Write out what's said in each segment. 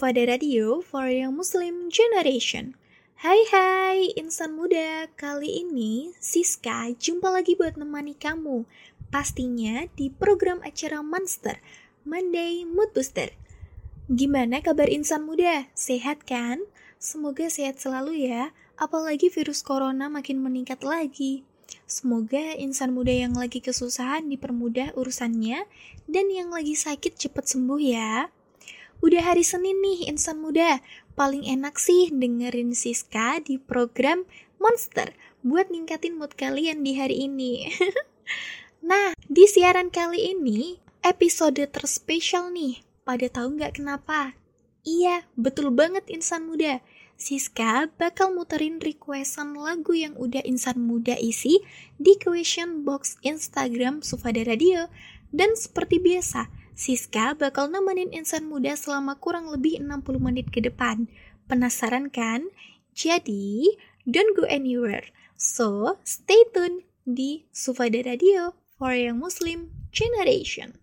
Sufada Radio for Young Muslim Generation Hai hai insan muda Kali ini Siska jumpa lagi buat nemani kamu Pastinya di program acara Monster Monday Mood Booster Gimana kabar insan muda? Sehat kan? Semoga sehat selalu ya Apalagi virus corona makin meningkat lagi Semoga insan muda yang lagi kesusahan dipermudah urusannya dan yang lagi sakit cepat sembuh ya. Udah hari Senin nih insan muda, paling enak sih dengerin Siska di program Monster buat ningkatin mood kalian di hari ini. nah, di siaran kali ini episode terspesial nih. Pada tahu nggak kenapa? Iya, betul banget insan muda. Siska bakal muterin requestan lagu yang udah insan muda isi di question box Instagram Sufada Radio. Dan seperti biasa, Siska bakal nemenin insan muda selama kurang lebih 60 menit ke depan. Penasaran kan? Jadi, don't go anywhere. So, stay tune di Sufada Radio for Young Muslim Generation.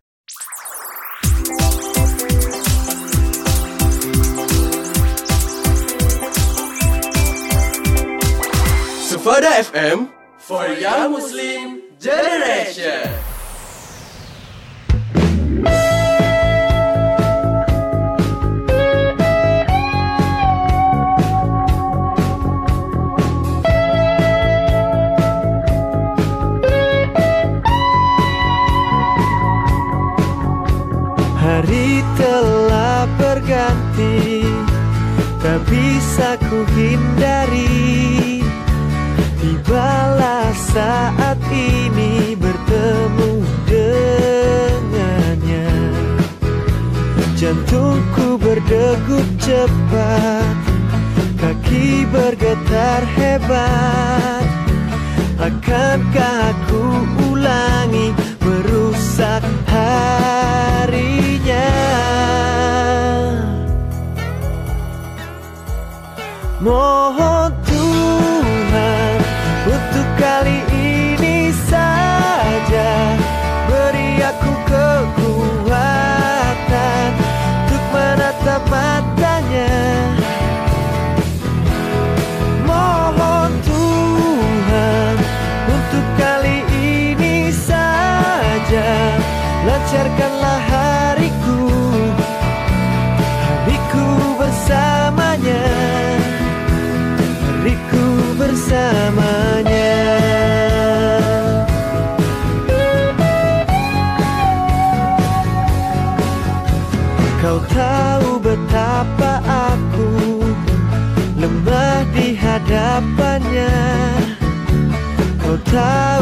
Sufada FM for Young Muslim Generation. Saat ini bertemu dengannya. Jantungku berdegup cepat Kaki bergetar hebat. Akankah aku ulangi Kau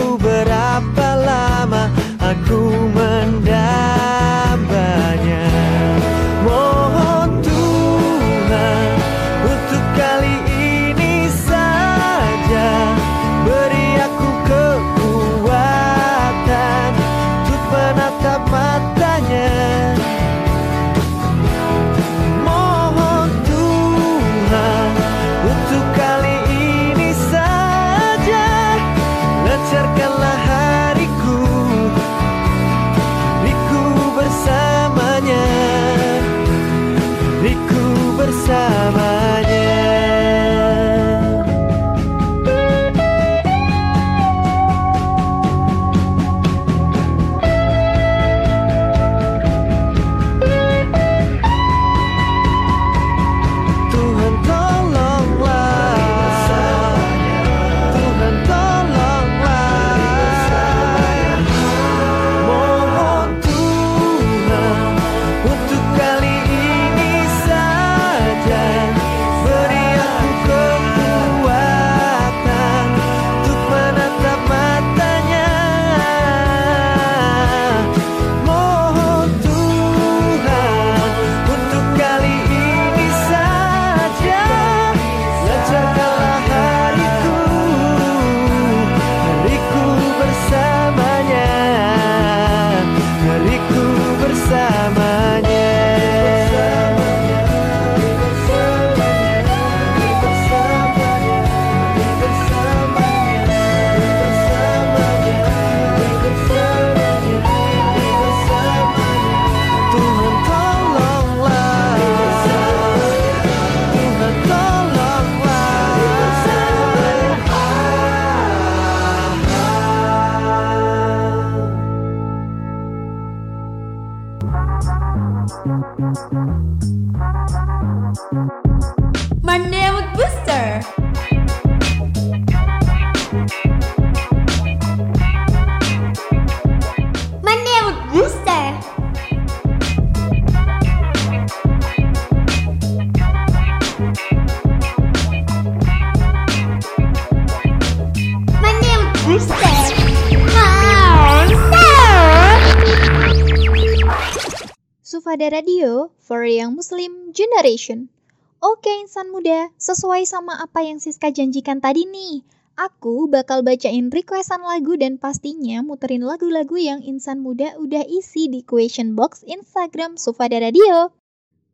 for Young Muslim Generation. Oke insan muda, sesuai sama apa yang Siska janjikan tadi nih. Aku bakal bacain requestan lagu dan pastinya muterin lagu-lagu yang insan muda udah isi di question box Instagram Sufada Radio.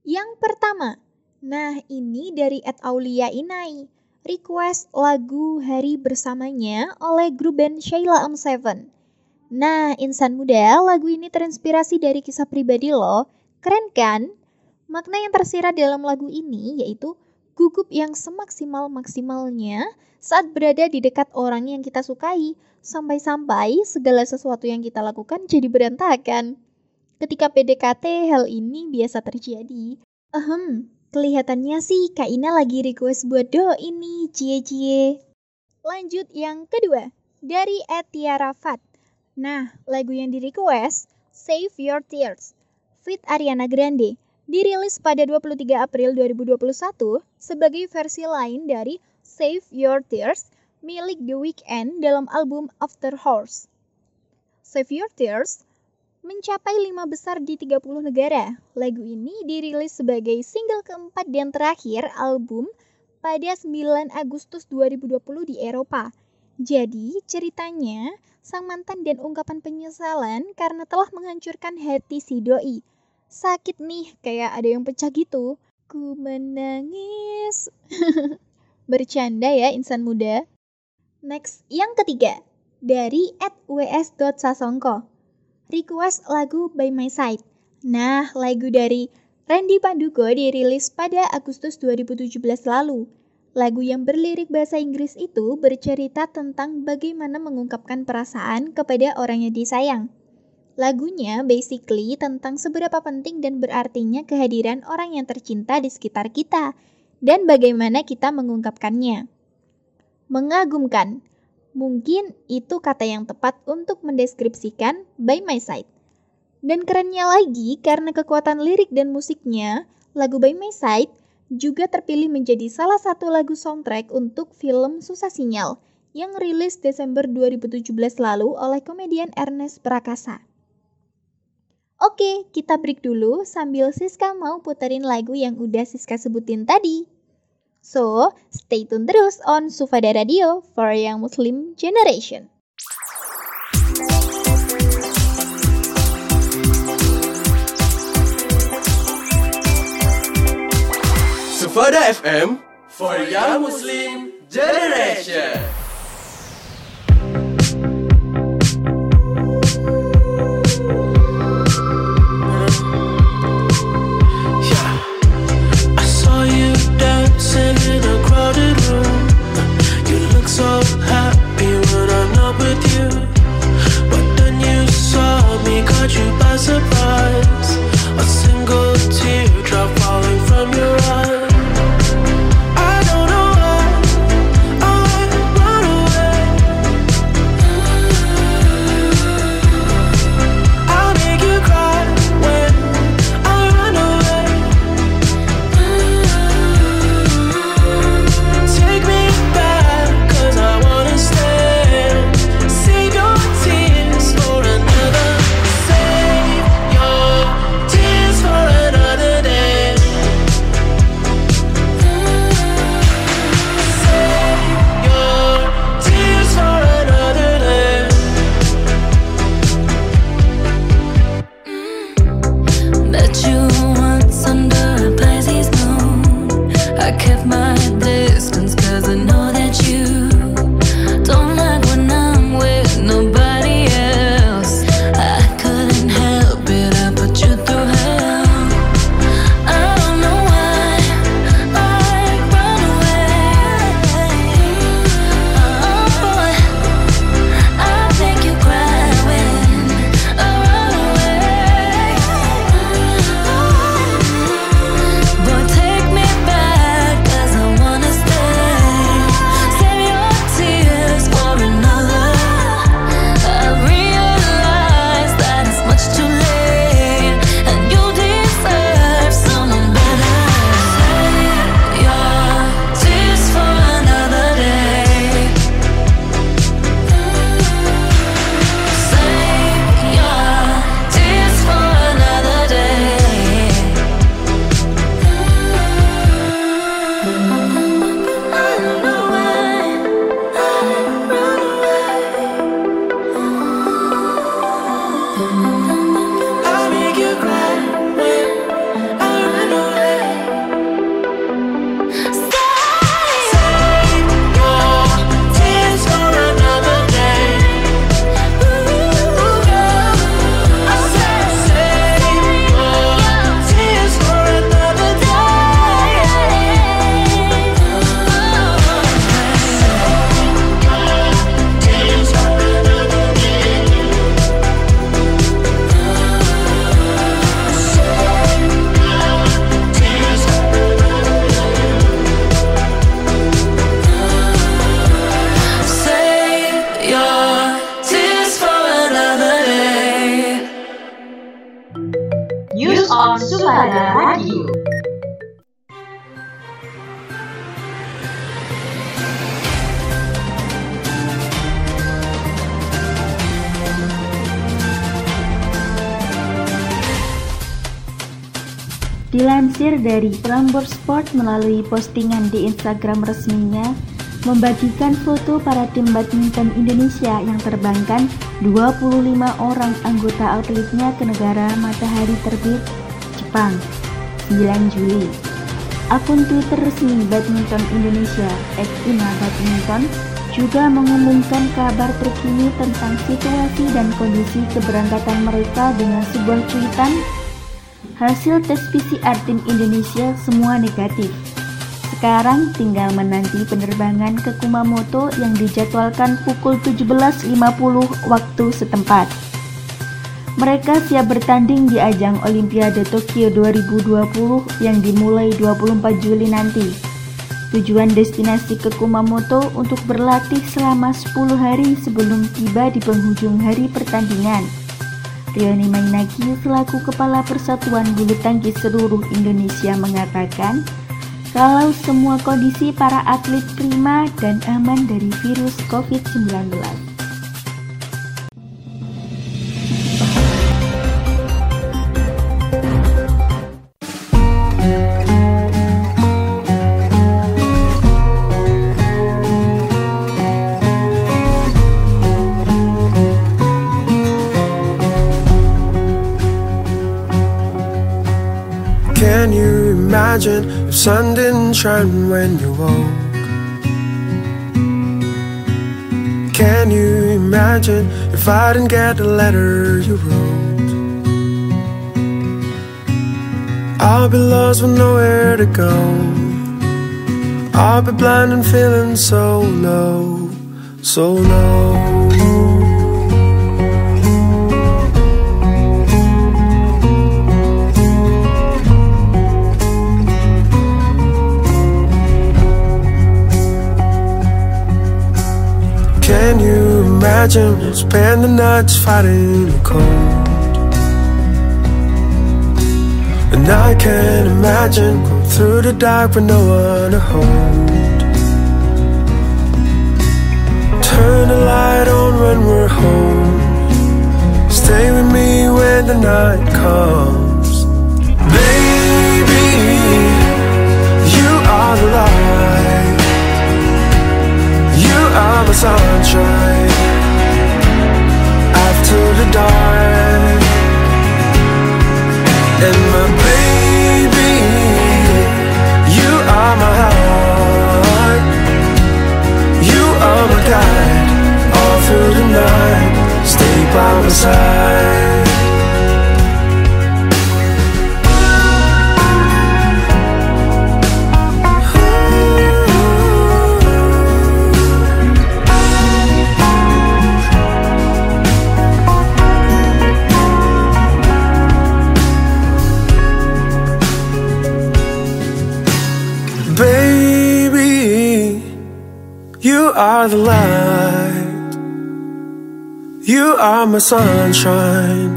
Yang pertama, nah ini dari Ed Aulia Inai. Request lagu Hari Bersamanya oleh grup band Sheila on Seven. Nah, insan muda, lagu ini terinspirasi dari kisah pribadi lo. Keren kan? Makna yang tersirat dalam lagu ini yaitu gugup yang semaksimal-maksimalnya saat berada di dekat orang yang kita sukai, sampai-sampai segala sesuatu yang kita lakukan jadi berantakan. Ketika PDKT, hal ini biasa terjadi. Ahem, kelihatannya sih Kak Ina lagi request buat do ini, cie-cie. Lanjut yang kedua, dari Etiara Fat. Nah, lagu yang di request, Save Your Tears, fit Ariana Grande, dirilis pada 23 April 2021 sebagai versi lain dari Save Your Tears milik The Weeknd dalam album After Hours. Save Your Tears mencapai lima besar di 30 negara. Lagu ini dirilis sebagai single keempat dan terakhir album pada 9 Agustus 2020 di Eropa. Jadi, ceritanya sang mantan dan ungkapan penyesalan karena telah menghancurkan hati si doi. Sakit nih, kayak ada yang pecah gitu. Ku menangis. Bercanda ya insan muda. Next, yang ketiga. Dari @ws.sasongko. Request lagu By My Side. Nah, lagu dari Randy Pandugo dirilis pada Agustus 2017 lalu. Lagu yang berlirik bahasa Inggris itu bercerita tentang bagaimana mengungkapkan perasaan kepada orang yang disayang. Lagunya basically tentang seberapa penting dan berartinya kehadiran orang yang tercinta di sekitar kita dan bagaimana kita mengungkapkannya. Mengagumkan. Mungkin itu kata yang tepat untuk mendeskripsikan By My Side. Dan kerennya lagi karena kekuatan lirik dan musiknya, lagu By My Side juga terpilih menjadi salah satu lagu soundtrack untuk film Susah Sinyal yang rilis Desember 2017 lalu oleh komedian Ernest Prakasa. Oke, kita break dulu sambil Siska mau puterin lagu yang udah Siska sebutin tadi. So, stay tune terus on Sufada Radio for Young Muslim Generation. Sufada FM for Young Muslim Generation. Dilansir dari Prambors Sport melalui postingan di Instagram resminya, membagikan foto para tim badminton Indonesia yang terbangkan 25 orang anggota atletnya ke negara matahari terbit, Jepang, 9 Juli. Akun Twitter resmi Badminton Indonesia, @ina badminton, juga mengumumkan kabar terkini tentang situasi dan kondisi keberangkatan mereka dengan sebuah cuitan Hasil tes PCR tim Indonesia semua negatif. Sekarang tinggal menanti penerbangan ke Kumamoto yang dijadwalkan pukul 17.50 waktu setempat. Mereka siap bertanding di ajang Olimpiade Tokyo 2020 yang dimulai 24 Juli nanti. Tujuan destinasi ke Kumamoto untuk berlatih selama 10 hari sebelum tiba di penghujung hari pertandingan. Rioni Mainaki selaku Kepala Persatuan Bulu Tangkis seluruh Indonesia mengatakan kalau semua kondisi para atlet prima dan aman dari virus COVID-19. Imagine if sun didn't shine when you woke? Can you imagine if I didn't get the letter you wrote? I'll be lost with nowhere to go. I'll be blind and feeling so low, so low. Imagine spending nights fighting the cold? And I can't imagine going through the dark with no one to hold. Turn the light on when we're home. Stay with me when the night comes. And my baby, you are my heart. You are my guide all through the night. Stay by my side. Are the light. You are my sunshine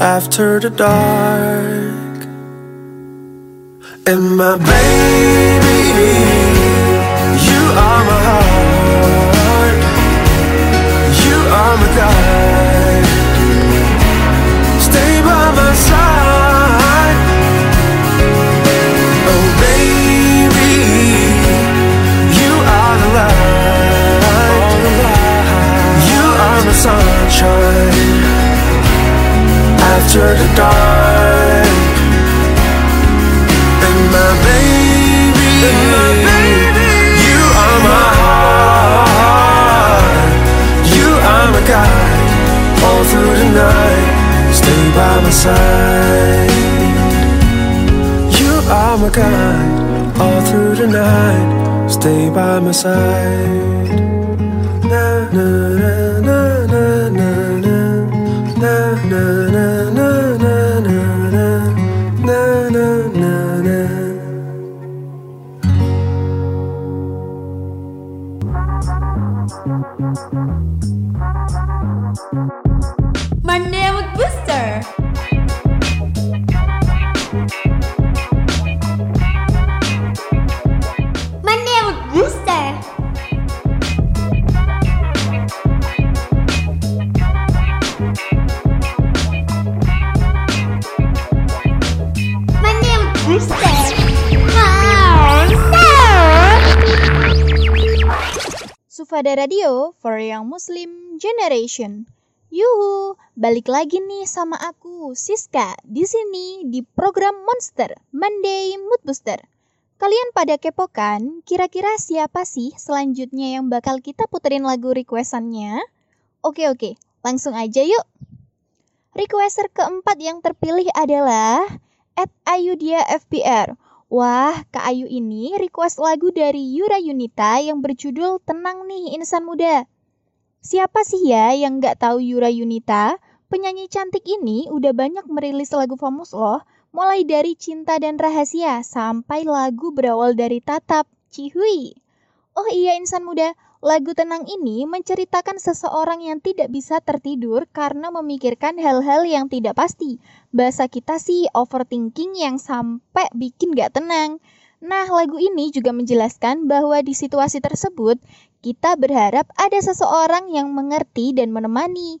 after the dark. And my baby, you are my heart. You are my guide. Sufada Radio for Young Muslim Generation. Yuhu, balik lagi nih sama aku, Siska, di sini di program Monster Monday Mood Booster. Kalian pada kepo kan, kira-kira siapa sih selanjutnya yang bakal kita puterin lagu requestannya? Oke oke, langsung aja yuk. Requester keempat yang terpilih adalah at Ayudia FPR. Wah, Kak Ayu ini request lagu dari Yura Yunita yang berjudul Tenang nih Insan Muda. Siapa sih ya yang nggak tahu Yura Yunita? Penyanyi cantik ini udah banyak merilis lagu famous loh, mulai dari Cinta dan Rahasia sampai lagu berawal dari Tatap, Cihui. Oh iya insan muda, lagu tenang ini menceritakan seseorang yang tidak bisa tertidur karena memikirkan hal-hal yang tidak pasti. Bahasa kita sih overthinking yang sampai bikin gak tenang. Nah, lagu ini juga menjelaskan bahwa di situasi tersebut, kita berharap ada seseorang yang mengerti dan menemani.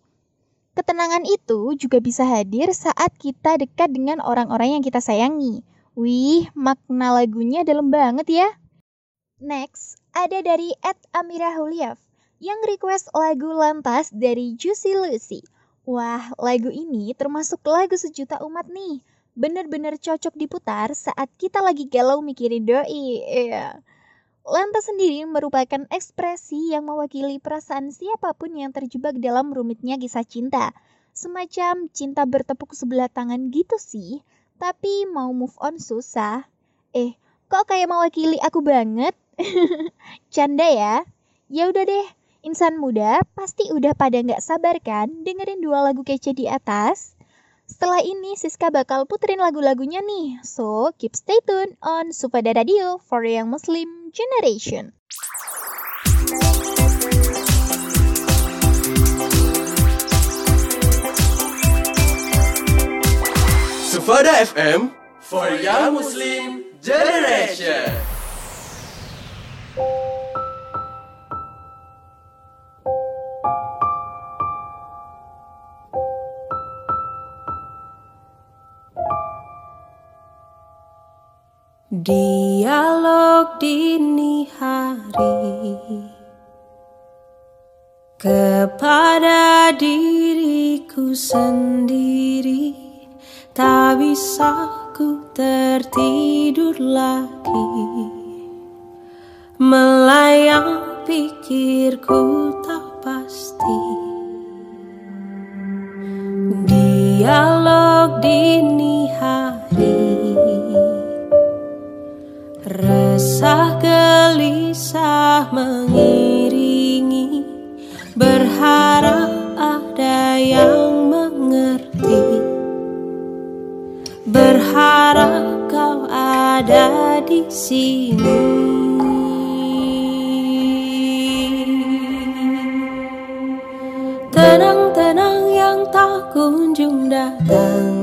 Ketenangan itu juga bisa hadir saat kita dekat dengan orang-orang yang kita sayangi. Wih, makna lagunya dalam banget ya. Next, ada dari Ed Amira Huliaf yang request lagu Lantas dari Juicy Lucy. Wah, lagu ini termasuk lagu sejuta umat nih. Bener-bener cocok diputar saat kita lagi galau mikirin doi. Iya. Lantas sendiri merupakan ekspresi yang mewakili perasaan siapa pun yang terjebak dalam rumitnya kisah cinta. Semacam cinta bertepuk sebelah tangan gitu sih, tapi mau move on susah. Eh, kok kayak mewakili aku banget? Canda ya? Ya udah deh, insan muda pasti udah pada nggak sabar kan dengerin dua lagu kece di atas? Setelah ini Siska bakal puterin lagu-lagunya nih, so keep stay tune on Sufada Radio for Young Muslim Generation. Sufada FM for Young Muslim Generation. Dialog dini hari. Kepada diriku sendiri tak bisa ku tertidur lagi melayang pikirku tak pasti. Dialog dini hari. Resah gelisah mengiringi. Berharap ada yang mengerti. Berharap kau ada di sini kunjung datang.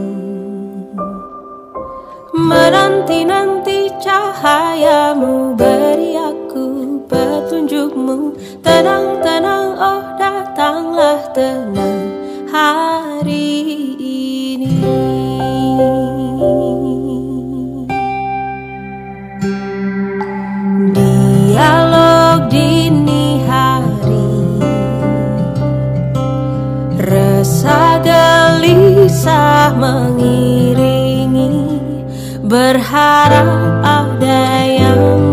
Menanti-nanti cahayamu Beri aku petunjukmu. Tenang-tenang oh datanglah tenang hari ini Resah gelisah mengiringi Berharap ada yang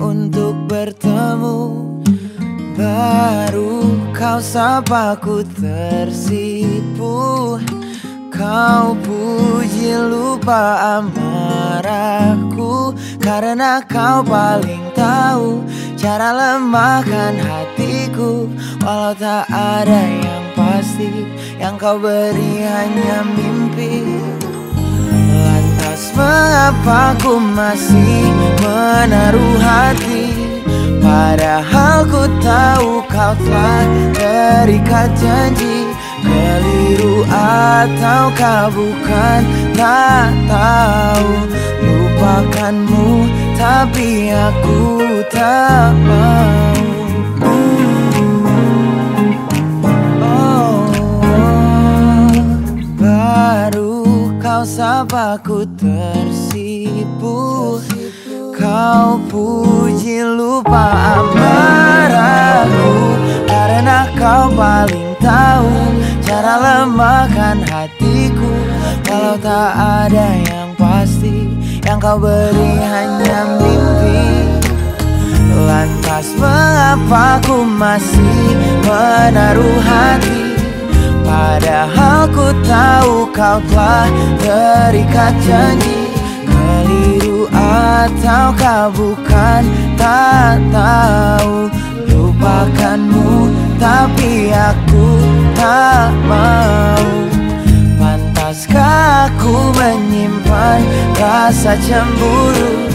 Untuk bertemu. Baru kau sapa ku tersipu. Kau puji lupa amarahku. Karena kau paling tahu Cara lemahkan hatiku. Walau tak ada yang pasti Yang kau beri hanya mimpi Lantas mengapa ku masih menaruh hati? Padahal ku tahu kau telah terikat janji. Keliru ataukah bukan Tak tahu. Lupakanmu Tapi aku tak mau kau sapa ku tersipu. Kau puji lupa amarahku. Karena kau paling tahu Cara lemahkan hatiku. Walau tak ada yang pasti Yang kau beri hanya mimpi. Lantas mengapa ku masih menaruh hati kau telah terikat janji. Keliru ataukah bukan tak tahu. Lupakanmu tapi aku tak mau. Pantaskah aku menyimpan rasa cemburu?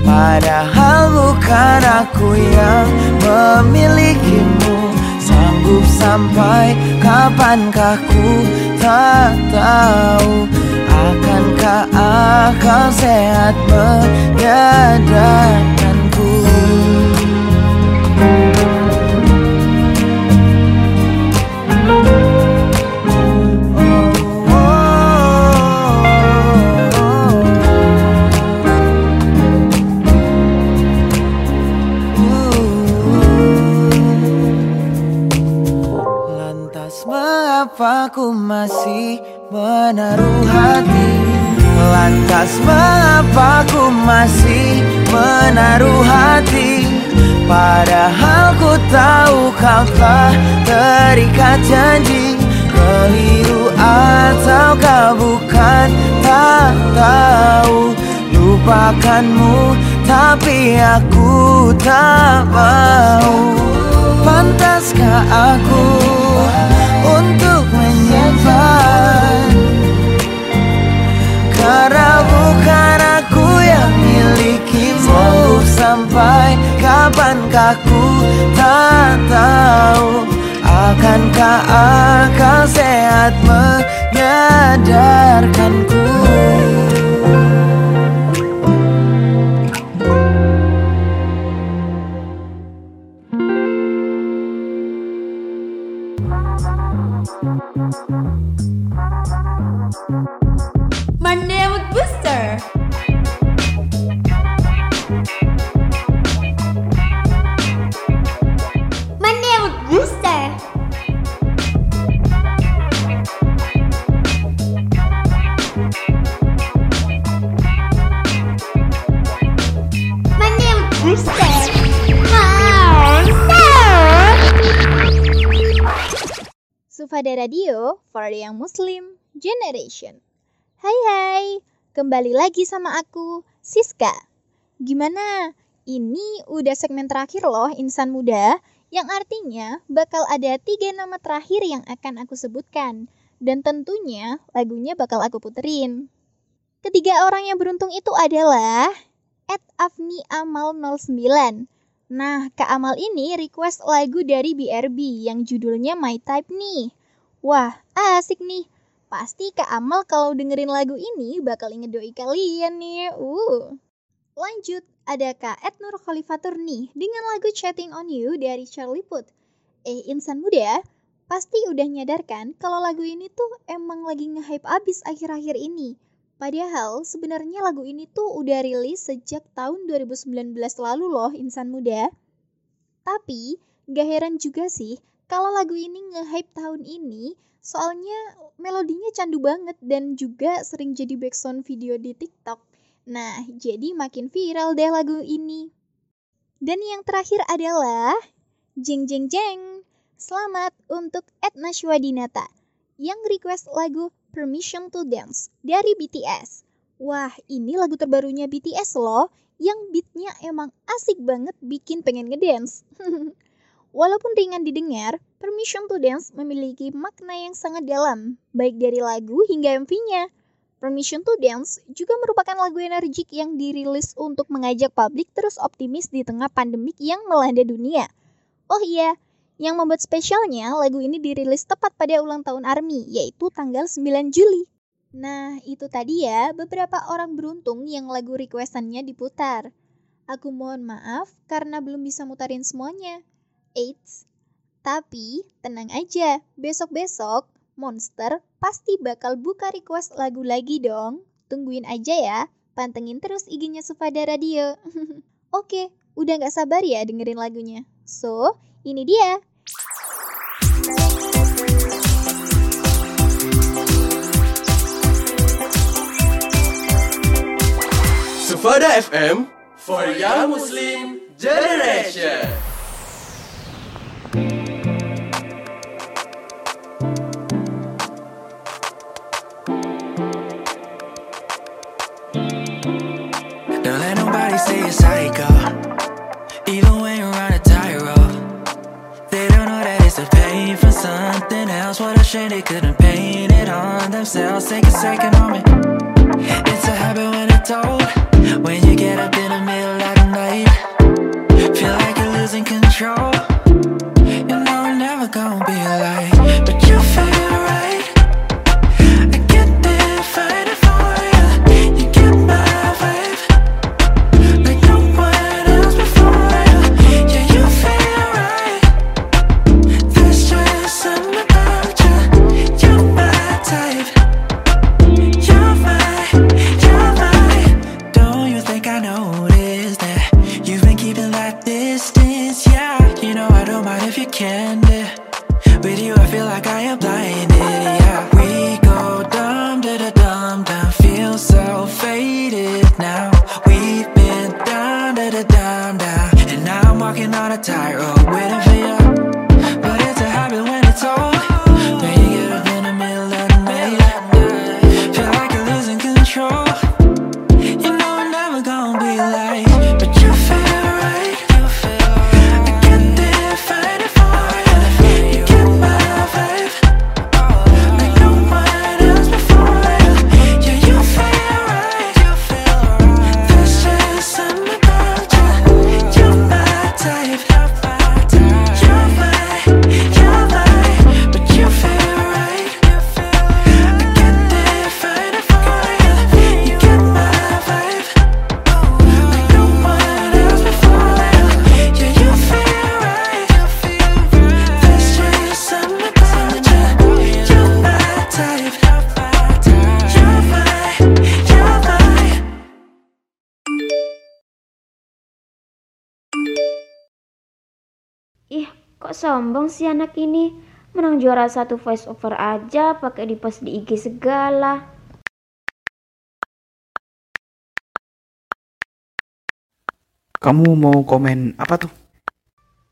Padahal bukan aku yang memilikimu. Sanggup sampai kapankah ku tak tahu Akankah akal sehat menyadarkanku mengapa ku masih menaruh hati. Lantas mengapa ku masih menaruh hati? Padahal ku tahu kau telah terikat janji. Keliru ataukah bukan tak tahu. Lupakanmu tapi aku tak mau. Pantaskah aku untuk menyimpan Karena bukan aku yang milikimu Sampai kapankah ku tak tahu. Akankah akal sehat menyadarkanku Sufada Radio for the Young Muslim Generation. Hai hai, kembali lagi sama aku, Siska. Gimana? Ini udah segmen terakhir loh Insan Muda, yang artinya bakal ada tiga nama terakhir yang akan aku sebutkan. Dan tentunya lagunya bakal aku puterin. Ketiga orang yang beruntung itu adalah Ed Afni Amal 09. Nah, Kak Amal ini request lagu dari BRB yang judulnya My Type nih. Wah, asik nih. Pasti Kak Amal kalau dengerin lagu ini bakal inget doi kalian nih. Uh. Lanjut, ada Kak Ed Nur Khalifatur nih dengan lagu Chatting on You dari Charlie Puth. Eh, insan muda, pasti udah nyadar kan kalau lagu ini tuh emang lagi nge-hype abis akhir-akhir ini. Padahal sebenarnya lagu ini tuh udah rilis sejak tahun 2019 lalu loh insan muda. Tapi gak heran juga sih kalau lagu ini nge-hype tahun ini soalnya melodinya candu banget dan juga sering jadi background video di TikTok. Nah, jadi makin viral deh lagu ini. Dan yang terakhir adalah Jeng Jeng Jeng. Selamat untuk Edna Shwadinata yang request lagu Permission to Dance dari BTS. Wah, ini lagu terbarunya BTS loh, yang beatnya emang asik banget bikin pengen ngedance. Walaupun ringan didengar, Permission to Dance memiliki makna yang sangat dalam, baik dari lagu hingga MV-nya. Permission to Dance juga merupakan lagu energik yang dirilis untuk mengajak publik terus optimis di tengah pandemik yang melanda dunia. Oh iya, yang membuat spesialnya, lagu ini dirilis tepat pada ulang tahun ARMY, yaitu tanggal 9 Juli. Nah, itu tadi ya beberapa orang beruntung yang lagu requestannya diputar. Aku mohon maaf karena belum bisa mutarin semuanya. Eits, tapi tenang aja, besok-besok Monster pasti bakal buka request lagu lagi dong. Tungguin aja ya, pantengin terus IG-nya Sufada Radio. Oke, udah gak sabar ya dengerin lagunya. So, ini dia. Sufada FM for Young Muslim Generation. What a shame they couldn't paint it on themselves. Take a second on me. It's a habit when it's old. When you get up in the middle of the night, feel like you're losing control. You know I'm never gonna be like, kok sombong sih anak ini? Menang juara satu voice over aja pakai di post di IG segala. Kamu mau komen apa tuh?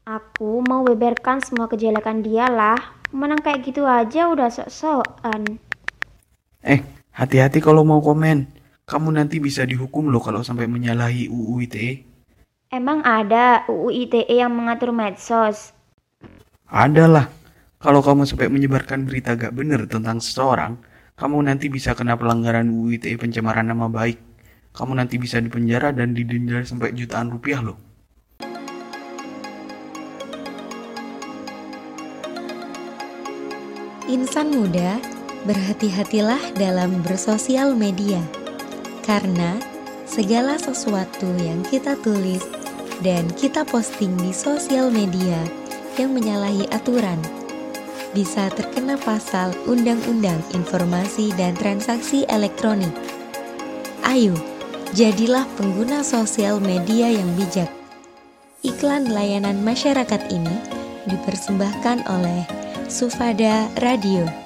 Aku mau beberkan semua kejelekan dia lah. Menang kayak gitu aja udah sok-sokan. Eh, hati-hati kalau mau komen. Kamu nanti bisa dihukum loh kalau sampai menyalahi UU ITE. Emang ada UU ITE yang mengatur medsos? Adalah, kalau kamu sampai menyebarkan berita gak bener tentang seseorang, kamu nanti bisa kena pelanggaran UITE pencemaran nama baik. Kamu nanti bisa dipenjara dan didenda sampai jutaan rupiah loh. Insan muda, berhati-hatilah dalam bersosial media. Karena segala sesuatu yang kita tulis dan kita posting di sosial media yang menyalahi aturan bisa terkena pasal Undang-Undang Informasi dan Transaksi Elektronik. Ayo, jadilah pengguna sosial media yang bijak. Iklan layanan masyarakat ini dipersembahkan oleh Sufada Radio.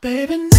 baby.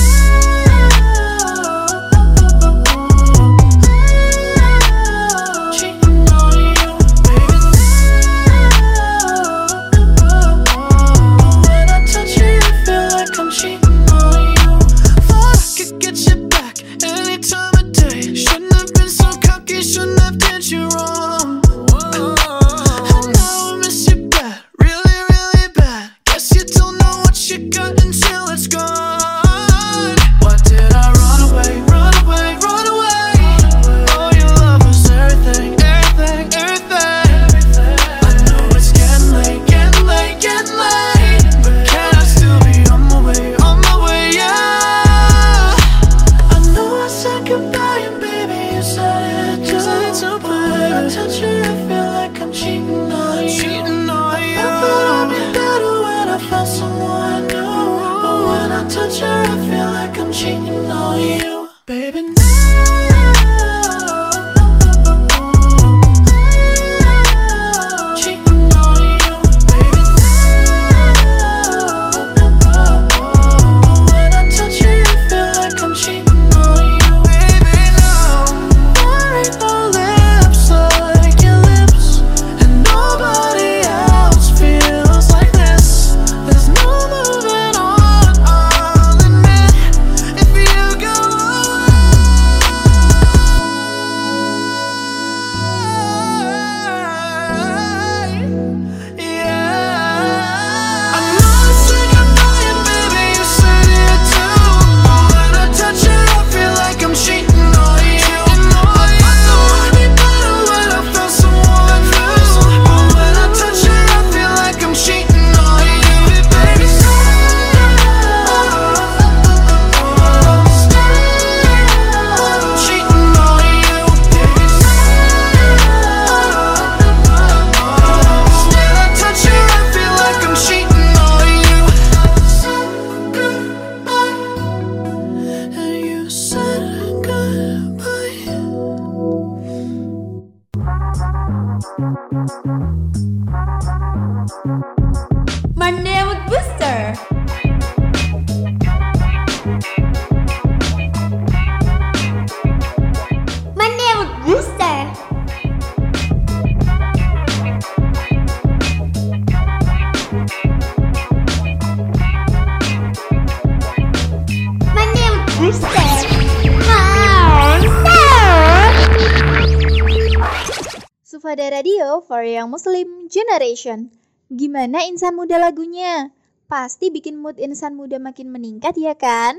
Fada Radio for Young Muslim Generation. Gimana insan muda lagunya? Pasti bikin mood insan muda makin meningkat ya kan?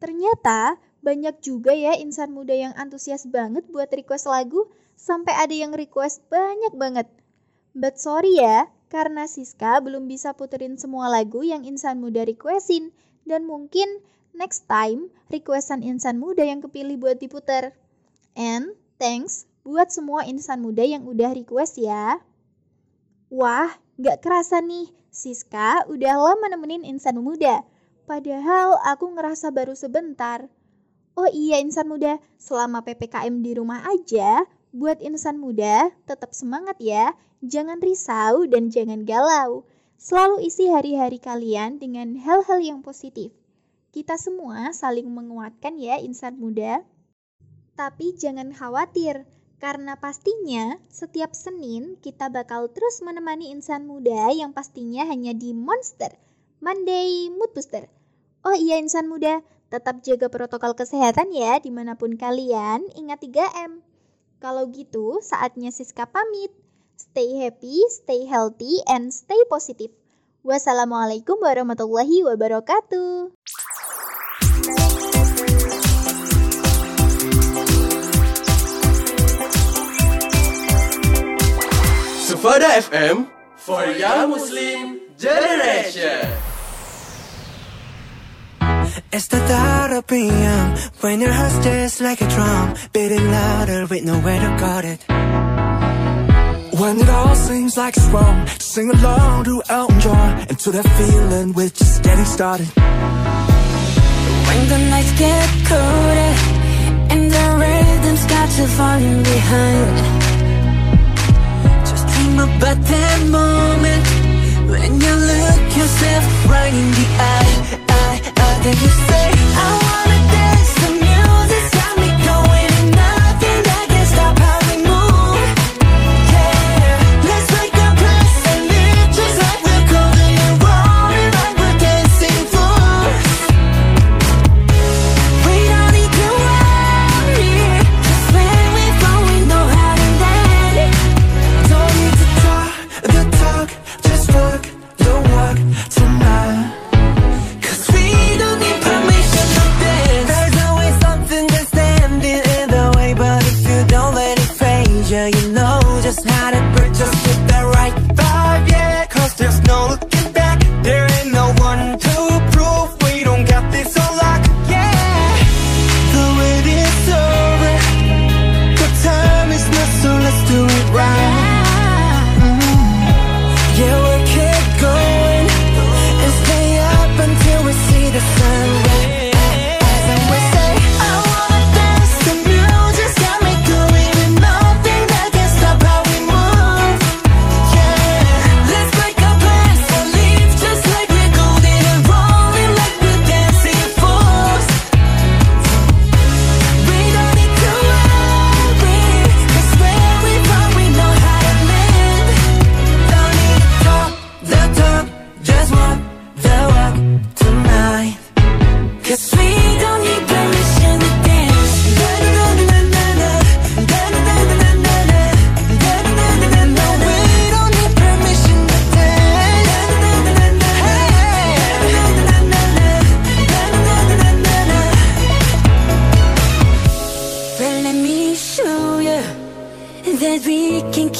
Ternyata banyak juga ya insan muda yang antusias banget buat request lagu sampai ada yang request banyak banget. But sorry ya, karena Siska belum bisa puterin semua lagu yang insan muda requestin dan mungkin next time requestan insan muda yang kepilih buat diputer. And thanks buat semua insan muda yang udah request ya. Wah, gak kerasa nih, Siska udah lama nemenin insan muda. Padahal aku ngerasa baru sebentar. Oh iya insan muda, selama PPKM di rumah aja, buat insan muda tetap semangat ya. Jangan risau dan jangan galau. Selalu isi hari-hari kalian dengan hal-hal yang positif. Kita semua saling menguatkan ya insan muda. Tapi jangan khawatir, karena pastinya setiap Senin kita bakal terus menemani insan muda yang pastinya hanya di Monster Monday Mood Booster. Oh iya insan muda, tetap jaga protokol kesehatan ya di mana pun kalian, ingat 3M. Kalau gitu, saatnya Siska pamit. Stay happy, stay healthy, and stay positive. Wassalamualaikum warahmatullahi wabarakatuh. Sufada FM for Young Muslim Generation. It's the thought of when your heart just like a drum, beating louder with nowhere to guard it. When it all seems like it's wrong, sing along to Elton John and to that feeling we're just getting started. When the nights get colder and the rhythm's got you falling behind. About that moment when you look yourself right in the eye, eye, eye. Then you say, I wanna dance. The music's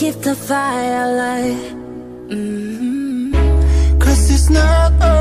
keep the fire alive. mm Cause it's not over